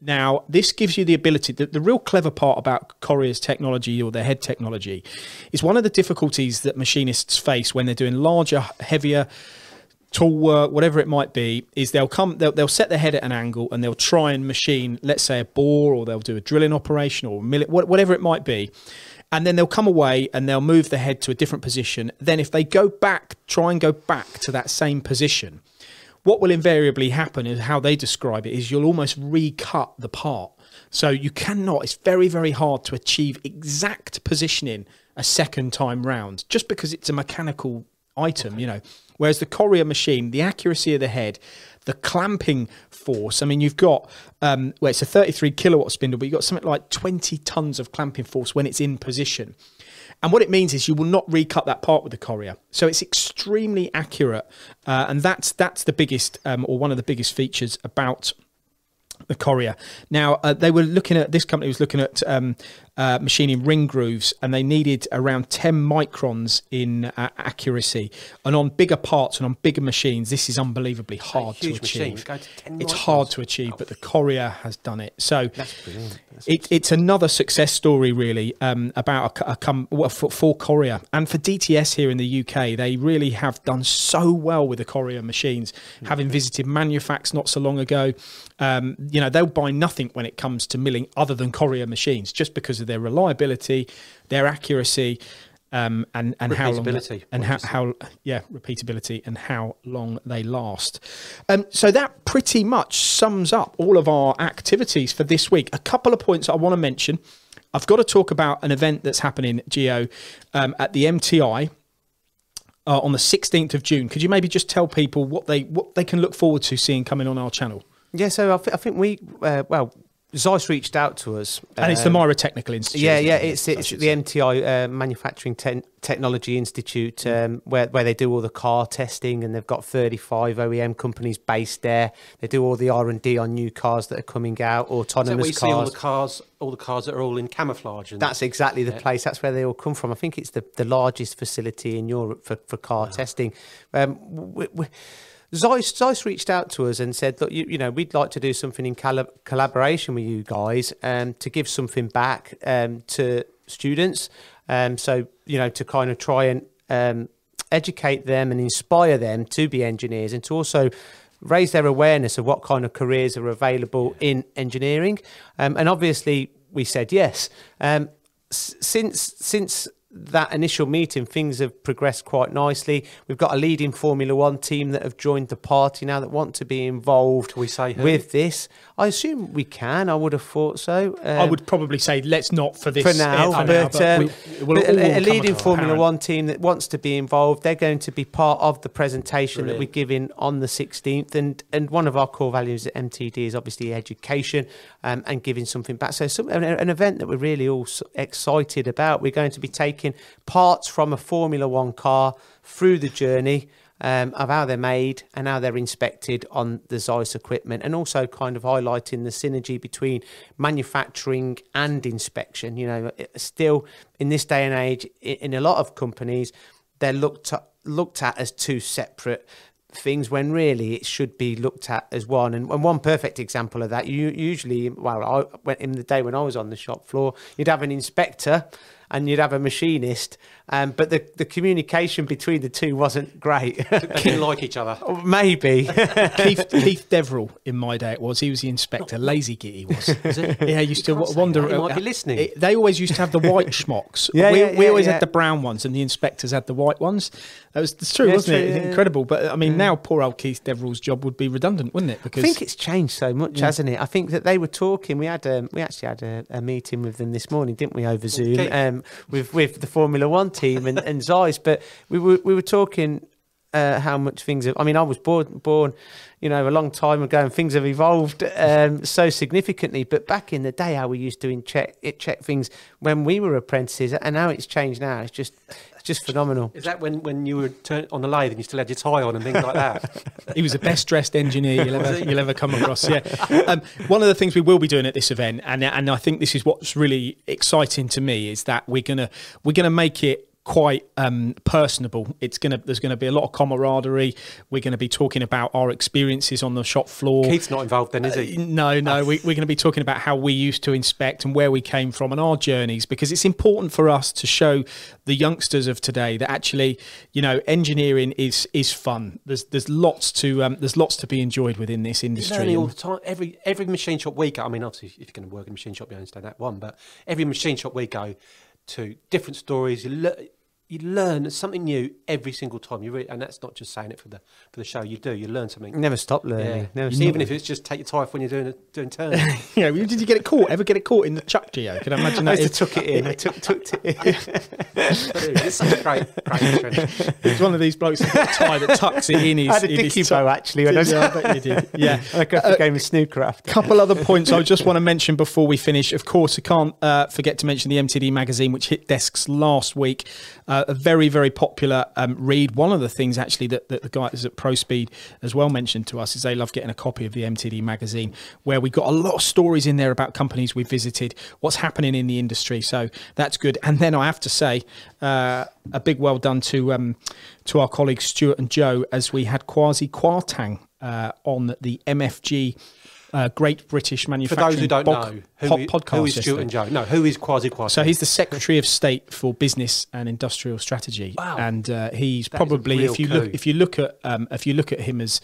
Now, this gives you the ability. The, the real clever part about Correa's technology or their head technology is one of the difficulties that machinists face when they're doing larger, heavier tool work, uh, whatever it might be, is they'll come, they'll, they'll set their head at an angle and they'll try and machine, let's say, a bore, or they'll do a drilling operation or millet, whatever it might be. And then they'll come away and they'll move the head to a different position. Then, if they go back, try and go back to that same position, what will invariably happen is how they describe it is you'll almost recut the part. So you cannot, it's very, very hard to achieve exact positioning a second time round just because it's a mechanical item, you know. Whereas the Correa machine, the accuracy of the head, the clamping force, I mean, you've got, um, well, it's a 33 kilowatt spindle, but you've got something like 20 tons of clamping force when it's in position. And what it means is you will not recut that part with the Correa. So it's extremely accurate. Uh, and that's that's the biggest um, or one of the biggest features about the Correa. Now uh, they were looking at this company was looking at um, uh, machining ring grooves, and they needed around ten microns in uh, accuracy. And on bigger parts and on bigger machines, this is unbelievably hard to achieve.
to
It's hard to achieve, but the Correa has done it. So. It, it's another success story, really, um, about a, a com- well, for, for Correa and for DTS here in the UK. They really have done so well with the Correa machines. Having visited Manufacts not so long ago, um, you know they'll buy nothing when it comes to milling other than Correa machines, just because of their reliability, their accuracy. Um, and and how long
Repeatability,
and how, how yeah repeatability and how long they last. Um, so that pretty much sums up all of our activities for this week. A couple of points I want to mention. I've got to talk about an event that's happening, Gio, um, at the MTI. Uh, on the 16th of June, could you maybe just tell people what they what they can look forward to seeing coming on our channel?
Yeah, so I, th- I think we, uh, well, Zeiss reached out to us.
And it's the
um,
MIRA Technical Institute.
Yeah, yeah,
it?
it's it's the. MTI uh, Manufacturing Te- Technology Institute, um, where where they do all the car testing, and they've got 35 OEM companies based there. They do all the R and D on new cars that are coming out, autonomous
see all
cars.
the cars, all the cars that are all in camouflage? And
That's exactly the
Yeah.
place. That's where they all come from. I think it's the, the largest facility in Europe for, for car testing. Um, we, we, Zeiss, Zeiss reached out to us and said, look, you, you know, we'd like to do something in colla- collaboration with you guys um, to give something back um, to students. Um, so, you know, to kind of try and um, educate them and inspire them to be engineers and to also raise their awareness of what kind of careers are available in engineering. Um, and obviously, we said yes. Um, since since that initial meeting, things have progressed quite nicely. We've got a leading Formula One team that have joined the party now that want to be involved
Can we say who?
with this. I assume we can. I would have thought so.
I
Um,
would probably say let's not for this
for now,
for
but, um,
we- we'll
but a, a leading Formula
apparent.
One team that wants to be involved, they're going to be part of the presentation that we're giving on the 16th. And and one of our core values at MTD is obviously education um, and giving something back. So some, an, an event that we're really all excited about. We're going to be taking parts from a Formula One car through the journey. Um, of how they're made and how they're inspected on the Zeiss equipment, and also kind of highlighting the synergy between manufacturing and inspection. You know, still in this day and age, in a lot of companies, they're looked at, looked at as two separate things when really it should be looked at as one. And, and one perfect example of that, you usually, well, I went in the day when I was on the shop floor, you'd have an inspector and you'd have a machinist, um, but the, the communication between the two wasn't great.
Didn't like each other.
Maybe.
Keith, Keith Deverell in my day it was he was the inspector lazy git he was yeah used to
You can't say
wander
that, he might be listening.
It- they always used to have the white schmucks
Yeah,
we,
yeah,
we
yeah,
always
yeah.
had the brown ones and the inspectors had the white ones that was it's true
Yeah,
wasn't
true,
it
yeah, yeah.
incredible but I mean now poor old Keith Deverell's job would be redundant wouldn't it Because I
think it's changed so much, hasn't it? I think that they were talking. We had a, we actually had a, a meeting with them this morning, didn't we, over Zoom,
Okay.
um, with with the Formula One team and, and Zeiss. But we were we were talking uh, how much things have. I mean, I was born born, you know, a long time ago, and things have evolved um, so significantly. But back in the day, how we used to in check it check things when we were apprentices, and now it's changed now. It's just it's just phenomenal.
Is that when, when you were turn, on the lathe and you still had your tie on and things like that?
He was the best dressed engineer you'll ever you'll ever come across. Yeah. Um, one of the things we will be doing at this event, and and I think this is what's really exciting to me, is that we're gonna we're gonna make it quite um, personable. It's gonna there's gonna be a lot of camaraderie. We're gonna be talking about our experiences on the shop floor.
Keith's not involved then, is he?
No, no, we, we're going to be talking about how we used to inspect and where we came from and our journeys because it's important for us to show the youngsters of today that actually, you know, engineering is is fun. There's there's lots to um, there's lots to be enjoyed within this industry.
learning all the time. Every every machine shop we go. I mean, obviously, if you're going to work in a machine shop, you understand that one. But every machine shop we go to, different stories. You, le- you learn something new every single time. You re- and that's not just saying it for the for the show. You do. You learn something.
Never stop learning.
Yeah.
Never stop
Even if it's just take your tie off when you're doing doing turns.
you know, did you get it caught? Ever get it caught in the chuck, Gio? Can I imagine that? Is,
took it in. I took took it in.
it's such a great great trend.
it's one of these blokes that's a tie that tucks it in his.
I had a
in his
dicky bow actually I was.
Yeah, I bet you did. Yeah.
I got the game of snooker after.
couple other points I just want to mention before we finish. Of course, I can't uh, forget to mention the MTD magazine, which hit desks last week. Uh, a very, very popular um, read. One of the things actually that, that the guys at ProSpeed as well mentioned to us is they love getting a copy of the MTD magazine, where we've got a lot of stories in there about companies we visited, what's happening in the industry. So that's good. And then I have to say, uh, a big well done to um, to our colleagues Stuart and Joe as we had Kwasi Kwarteng uh, on the MFG. Uh, Great British
For
Manufacturing
those who don't
Bog-
know, who,
pod- podcast
who is Stuart and Joe? No, who is Kwasi Kwasi?
So he's the Secretary of State for Business and Industrial Strategy,
Wow.
and uh, he's
That
probably if you
coup.
look if you look at um, if you look at him as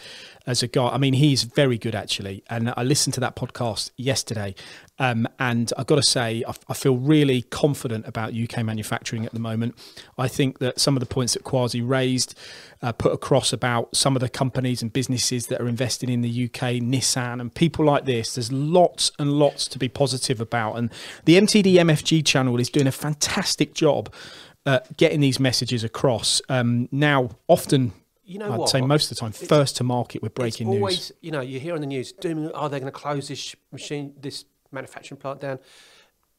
as a guy, I mean he's very good actually. And I listened to that podcast yesterday, um, and I've got to say I, I feel really confident about UK manufacturing at the moment. I think that some of the points that Quasi raised, uh, put across about some of the companies and businesses that are investing in the UK, Nissan and people like this. There's lots and lots to be positive about, and the MTD MFG channel is doing a fantastic job. Uh, getting these messages across um, now, often
You know
I'd
what?
say most of the time, first to market with breaking
it's
news.
you know, you hear on the news, doom, are they going to close this machine, this manufacturing plant down?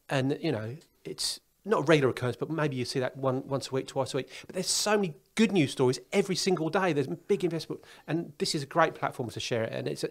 And you know, it's not a regular occurrence, but maybe you see that one once a week, twice a week. But there's so many good news stories every single day. There's big investment, and this is a great platform to share it. And it's, a,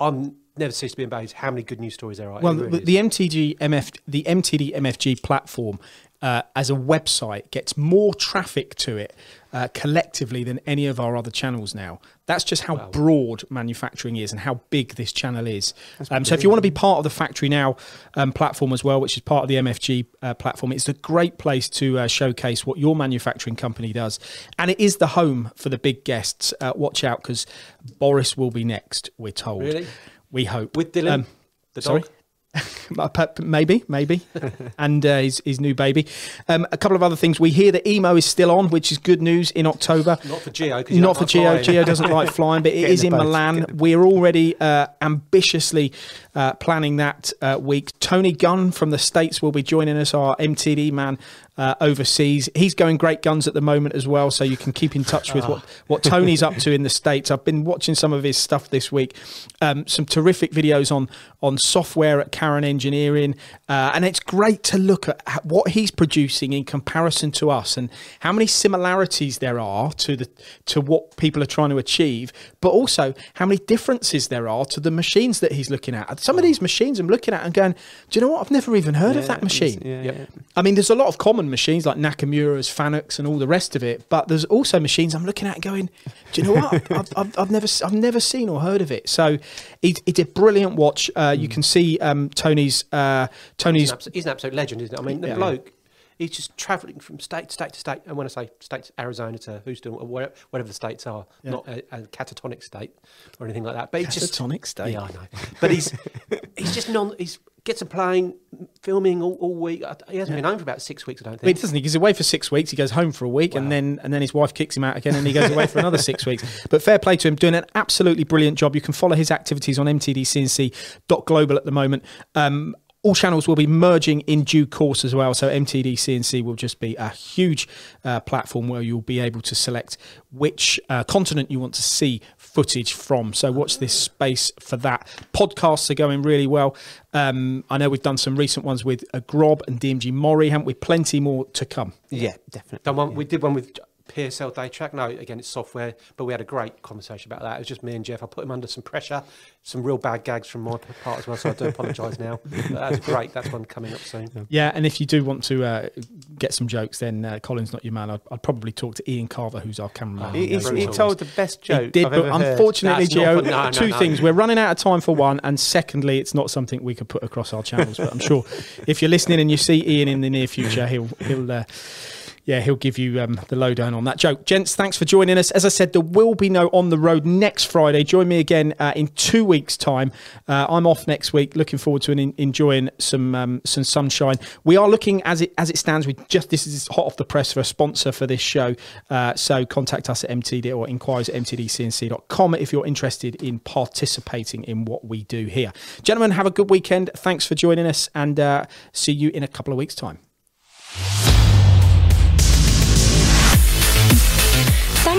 I'm never cease to be amazed how many good news stories there are.
Well,
really
the, the MTG MF the MTD MFG platform uh, as a website gets more traffic to it uh, collectively than any of our other channels now. That's just how broad manufacturing is and how big this channel is. Um, so if you want to be part of the Factory Now um, platform as well, which is part of the MFG uh, platform, it's a great place to uh, showcase what your manufacturing company does. And it is the home for the big guests. Uh, watch out because Boris will be next, we're told.
Really?
We hope.
With Dylan,
Um,
the
sorry? maybe, maybe, and uh, his, his new baby. Um, a couple of other things. We hear that EMO is still on, which is good news in October.
Not for Gio.
Not for Gio.
flying.
Gio doesn't like flying, but it
Get
is
in
Milan.
get in the-
We're already uh, ambitiously uh, planning that uh, week. Tony Gunn from the States will be joining us, our MTD man uh, overseas. He's going great guns at the moment as well, so you can keep in touch with what, what Tony's up to in the States. I've been watching some of his stuff this week. Um, some terrific videos on, on software at Karen Engineering. Uh, and it's great to look at what he's producing in comparison to us and how many similarities there are to the to what people are trying to achieve, but also how many differences there are to the machines that he's looking at. Some of these machines I'm looking at and going, do you know what? I've never even heard of that machine.
Yeah,
Yep.
yeah.
I mean, there's a lot of common machines like Nakamura's, Fanucs, and all the rest of it. But there's also machines I'm looking at going, do you know what? I've, I've, I've never, I've never seen or heard of it. So it's, it's a brilliant watch. Uh, You can see um, Tony's, uh, Tony's.
He's an, absolute, he's an absolute legend, isn't it? I mean, the
Yeah.
bloke, he's just travelling from state to state to state. And when I say state, Arizona to Houston, or whatever the states are, not a, a catatonic state or anything like that. But he's just
Catatonic state.
Yeah, I know. But he's he's just non. He's gets a plane, filming all, all week. He hasn't been home for about six weeks, I don't
Well, he
think.
doesn't. He goes away for six weeks. He goes home for a week, and then and then his wife kicks him out again, and he goes away for another six weeks. But fair play to him, doing an absolutely brilliant job. You can follow his activities on mtdcnc.global at the moment. Um, all channels will be merging in due course as well. So MTD CNC will just be a huge uh, platform where you'll be able to select which uh, continent you want to see footage from. So watch this space for that. Podcasts are going really well. Um, I know we've done some recent ones with uh, Grob and DMG Mori, haven't we? Plenty more to come.
Yeah, definitely.
Done one, We did one with PSL Data Track. No, again, it's software, but we had a great conversation about that. It was just me and Jeff. I put him under some pressure, some real bad gags from my part as well, so I do apologise now. That's great. That's one coming up soon.
Yeah, and if you do want to uh, get some jokes, then uh, Colin's not your man. I'd, I'd probably talk to Ian Carver, who's our cameraman.
He, he told the best joke
He did,
I've
but
ever
unfortunately,
That's
Gio,
no, no,
two
no.
things. We're running out of time for one, and secondly, it's not something we could put across our channels. But I'm sure if you're listening and you see Ian in the near future, he'll he'll. Uh, yeah, he'll give you um, the lowdown on that joke. Gents, thanks for joining us. As I said, there will be no on the road next Friday. Join me again uh, in two weeks' time. Uh, I'm off next week. Looking forward to an, enjoying some um, some sunshine. We are looking as it as it stands. We just this is hot off the press for a sponsor for this show. Uh, so contact us at MTD or inquiries at mtdcnc.com if you're interested in participating in what we do here. Gentlemen, have a good weekend. Thanks for joining us, and uh, see you in a couple of weeks' time.